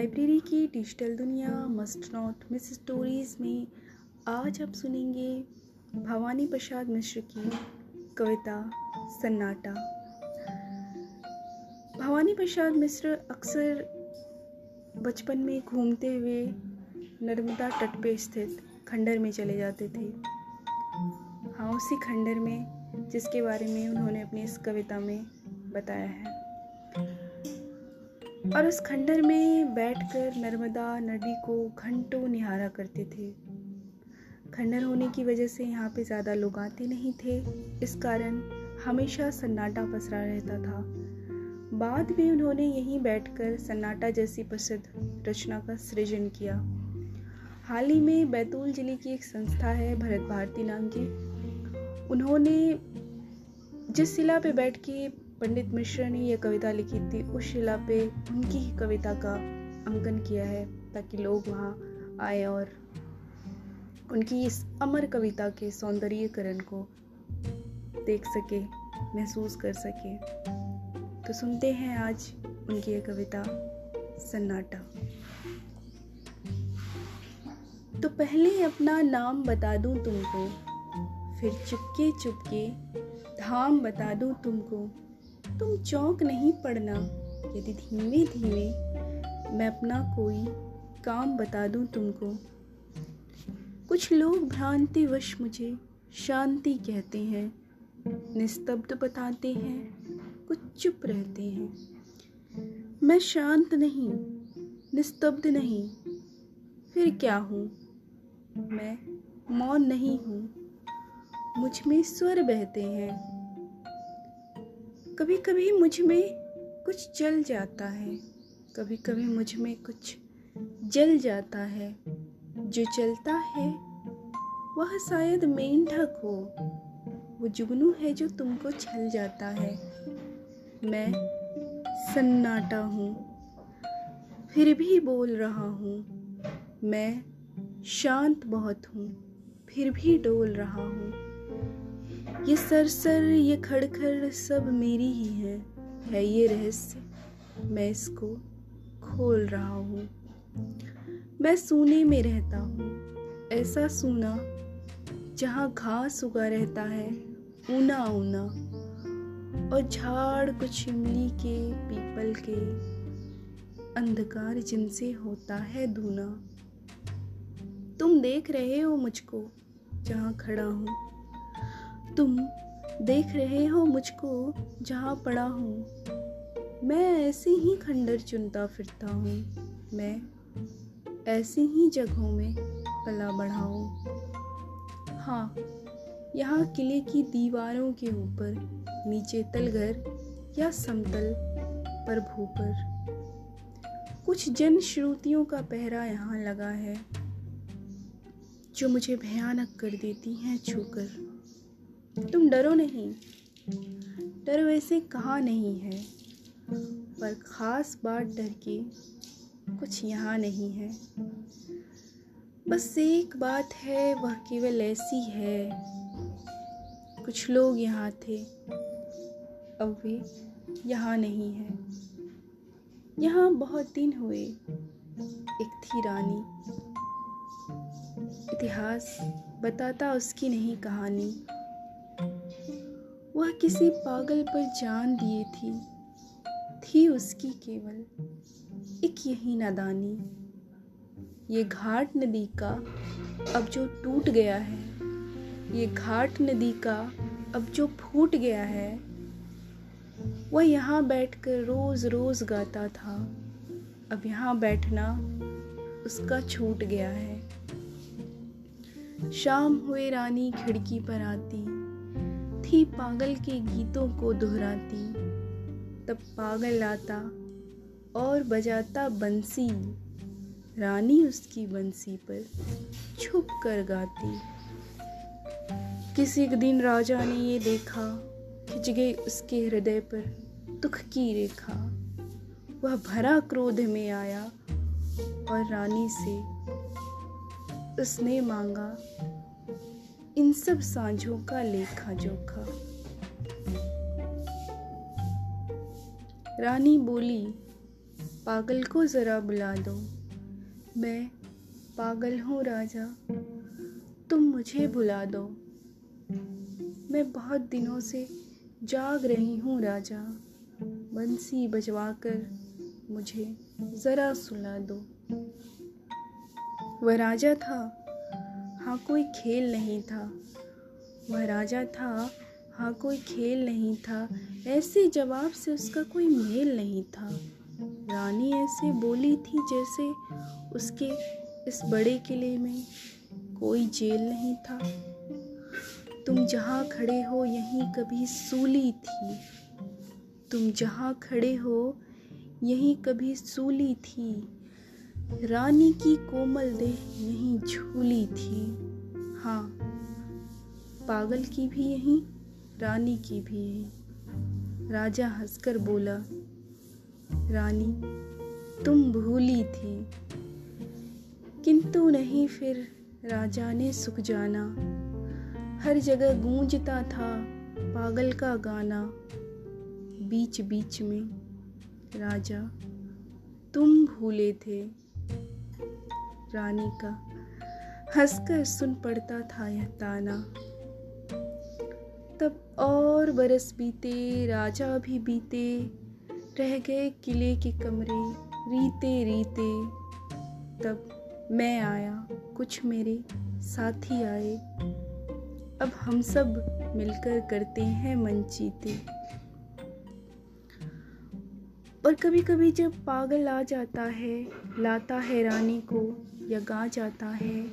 Library की digital दुनिया, must not miss stories में आज आप सुनेंगे भवानी प्रसाद मिश्र की कविता सन्नाटा। भवानी प्रसाद मिश्र अक्सर बचपन में घूमते हुए नर्मदा तट पे स्थित खंडर में चले जाते थे। हाँ उसी खंडर में जिसके बारे में उन्होंने अपनी इस कविता में बताया है। और उस खंडर में बैठकर नर्मदा नदी को घंटों निहारा करते थे। खंडर होने की वजह से यहाँ पे ज़्यादा लोग आते नहीं थे। इस कारण हमेशा सन्नाटा पसरा रहता था। बाद में उन्होंने यहीं बैठकर सन्नाटा जैसी प्रसिद्ध रचना का सृजन किया। हाल ही में बैतूल ज़िले की एक संस्था है, भरत भारती नाम की। उन्होंने जिस शिला पे बैठ के पंडित मिश्रा ने यह कविता लिखी थी उस शिला पे उनकी ही कविता का अंकन किया है ताकि लोग वहाँ आए और उनकी इस अमर कविता के सौंदर्यकरण को देख सके, महसूस कर सके। तो सुनते हैं आज उनकी यह कविता, सन्नाटा। तो पहले अपना नाम बता दूँ तुमको, फिर चुपके चुपके धाम बता दूँ तुमको तुम चौंक नहीं पड़ना। यदि धीमे धीमे मैं अपना कोई काम बता दूँ तुमको। कुछ लोग भ्रांतिवश मुझे शांति कहते हैं, निस्तब्ध बताते हैं, कुछ चुप रहते हैं। मैं शांत नहीं, निस्तब्ध नहीं, फिर क्या हूँ? मैं मौन नहीं हूँ। मुझमें स्वर बहते हैं। कभी कभी मुझमें कुछ जल जाता है। कभी कभी मुझमें कुछ जल जाता है। जो चलता है, वह शायद मेंढक हो। वो जुगनू है जो तुमको छल जाता है। मैं सन्नाटा हूँ, फिर भी बोल रहा हूँ। मैं शांत बहुत हूँ, फिर भी डोल रहा हूँ। ये सरसर, ये खड़खड़ सब मेरी ही है। है ये रहस्य, मैं इसको खोल रहा हूँ। मैं सूने में रहता हूँ, ऐसा सूना जहाँ घास उगा रहता है, ऊना ऊना। और झाड़ कुछ इमली के, पीपल के, अंधकार जिनसे होता है धुना। तुम देख रहे हो मुझको, जहाँ खड़ा हूँ। तुम देख रहे हो मुझको जहाँ पड़ा हूँ। मैं ऐसे ही खंडर चुनता फिरता हूँ। मैं ऐसी ही जगहों में पला बढ़ा हूँ। हाँ यहाँ किले की दीवारों के ऊपर, नीचे तलघर या समतल पर भूपर। कुछ जन श्रुतियों का पहरा यहाँ लगा है, जो मुझे भयानक कर देती हैं छूकर। तुम डरो नहीं। डर वैसे कहाँ नहीं है, पर ख़ास बात डर के कुछ यहाँ नहीं है। बस एक बात है, वह केवल ऐसी है। कुछ लोग यहाँ थे, अब वे यहाँ नहीं है। यहाँ बहुत दिन हुए, एक थी रानी। इतिहास बताता उसकी नहीं कहानी। वह किसी पागल पर जान दिए थी। थी उसकी केवल एक यही नादानी। ये घाट नदी का अब जो टूट गया है, ये घाट नदी का अब जो फूट गया है, वह यहाँ बैठकर रोज रोज गाता था। अब यहाँ बैठना उसका छूट गया है। शाम हुए रानी खिड़की पर आती। थी पागल के गीतों को दोहराती, तब पागल आता और बजाता बंसी। रानी उसकी बंसी पर छुप कर गाती। किसी एक दिन राजा ने ये देखा, खिंच गई उसके हृदय पर दुख की रेखा। वह भरा क्रोध में आया और रानी से उसने मांगा इन सब सांझों का लेखा जोखा रानी बोली, पागल को ज़रा बुला दो। मैं पागल हूँ राजा, तुम मुझे बुला दो। मैं बहुत दिनों से जाग रही हूँ राजा। बंसी बजवा कर मुझे ज़रा सुला दो। वह राजा था। हाँ कोई खेल नहीं था। वह राजा था। हाँ कोई खेल नहीं था। ऐसे जवाब से उसका कोई मेल नहीं था। रानी ऐसे बोली थी जैसे उसके इस बड़े किले में कोई जेल नहीं था। तुम जहाँ खड़े हो, यहीं कभी सूली थी। तुम जहाँ खड़े हो, यहीं कभी सूली थी। रानी की कोमल देह यहीं झूली थी। हाँ पागल की भी यहीं, रानी की भी यहीं। राजा हंसकर बोला, रानी, तुम भूली थी। किंतु नहीं फिर राजा ने सुख जाना। हर जगह गूंजता था पागल का गाना। बीच बीच में राजा, तुम भूले थे। रानी का। हंसकर सुन पड़ता था यह ताना। तब और बरस बीते, राजा भी बीते। रह गए किले के कमरे, रीते रीते। तब मैं आया, कुछ मेरे साथी आए। अब हम सब मिलकर करते हैं मन चीते और कभी कभी जब पागल आ जाता है, लाता है रानी को या गा जाता है।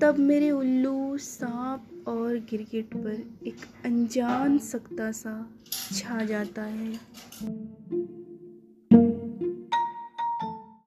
तब मेरे उल्लू, सांप और गिरगिट पर एक अनजान सकता सा छा जाता है।